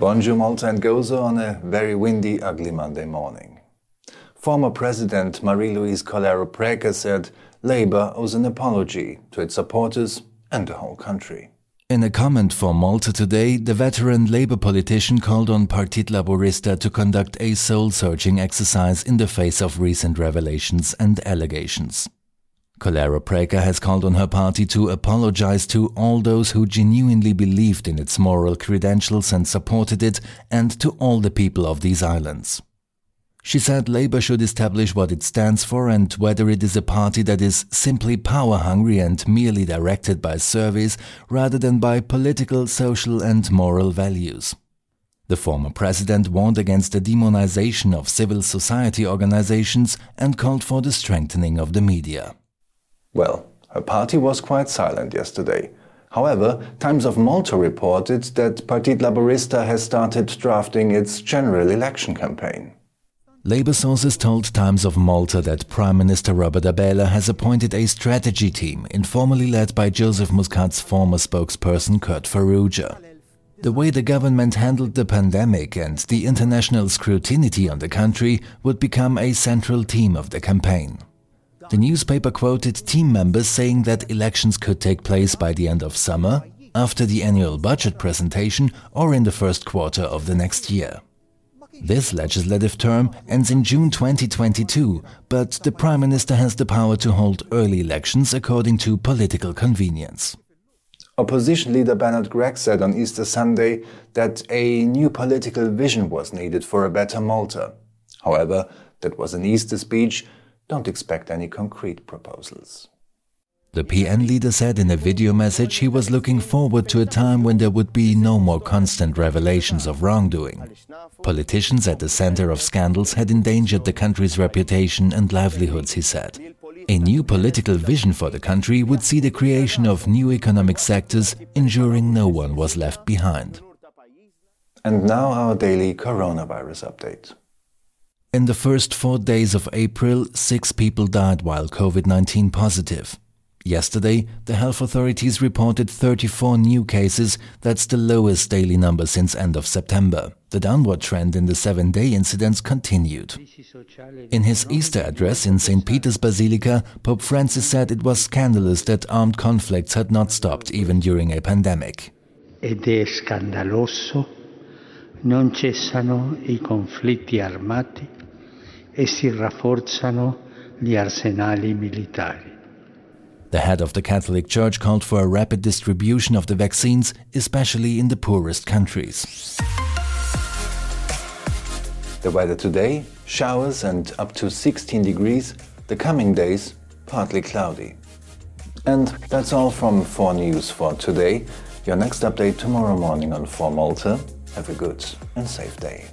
Bonjour Malta and Gozo on a very windy, ugly Monday morning. Former President Marie-Louise Coleiro Preca said Labour owes an apology to its supporters and the whole country. In a comment for Malta today, the veteran Labour politician called on Partit Laborista to conduct a soul-searching exercise in the face of recent revelations and allegations. Coleiro Preca has called on her party to apologize to all those who genuinely believed in its moral credentials and supported it, and to all the people of these islands. She said Labour should establish what it stands for and whether it is a party that is simply power hungry and merely directed by service rather than by political, social, and moral values. The former president warned against the demonization of civil society organizations and called for the strengthening of the media. Well, her party was quite silent yesterday. However, Times of Malta reported that Partit Laborista has started drafting its general election campaign. Labour sources told Times of Malta that Prime Minister Robert Abela has appointed a strategy team informally led by Joseph Muscat's former spokesperson Kurt Farrugia. The way the government handled the pandemic and the international scrutiny on the country would become a central theme of the campaign. The newspaper quoted team members saying that elections could take place by the end of summer, after the annual budget presentation, or in the first quarter of the next year. This legislative term ends in June 2022, but the Prime Minister has the power to hold early elections according to political convenience. Opposition leader Bernard Grech said on Easter Sunday that a new political vision was needed for a better Malta. However, that was an Easter speech don't expect any concrete proposals. The PN leader said in a video message he was looking forward to a time when there would be no more constant revelations of wrongdoing. Politicians at the center of scandals had endangered the country's reputation and livelihoods, he said. A new political vision for the country would see the creation of new economic sectors, ensuring no one was left behind. And now our daily coronavirus update. In the first four days of April, six people died while COVID 19 positive. Yesterday, the health authorities reported 34 new cases. That's the lowest daily number since end of September. The downward trend in the seven-day incidence continued. In his Easter address in St. Peter's Basilica, Pope Francis said it was scandalous that armed conflicts had not stopped even during a pandemic. Ed è scandaloso non cessano i conflitti armati e si rafforzano gli arsenali militari. The head of the Catholic Church called for a rapid distribution of the vaccines, especially in the poorest countries. The weather today showers and up to 16 degrees, the coming days partly cloudy. And that's all from 4 News for today. Your next update tomorrow morning on 4 Malta. Have a good and safe day.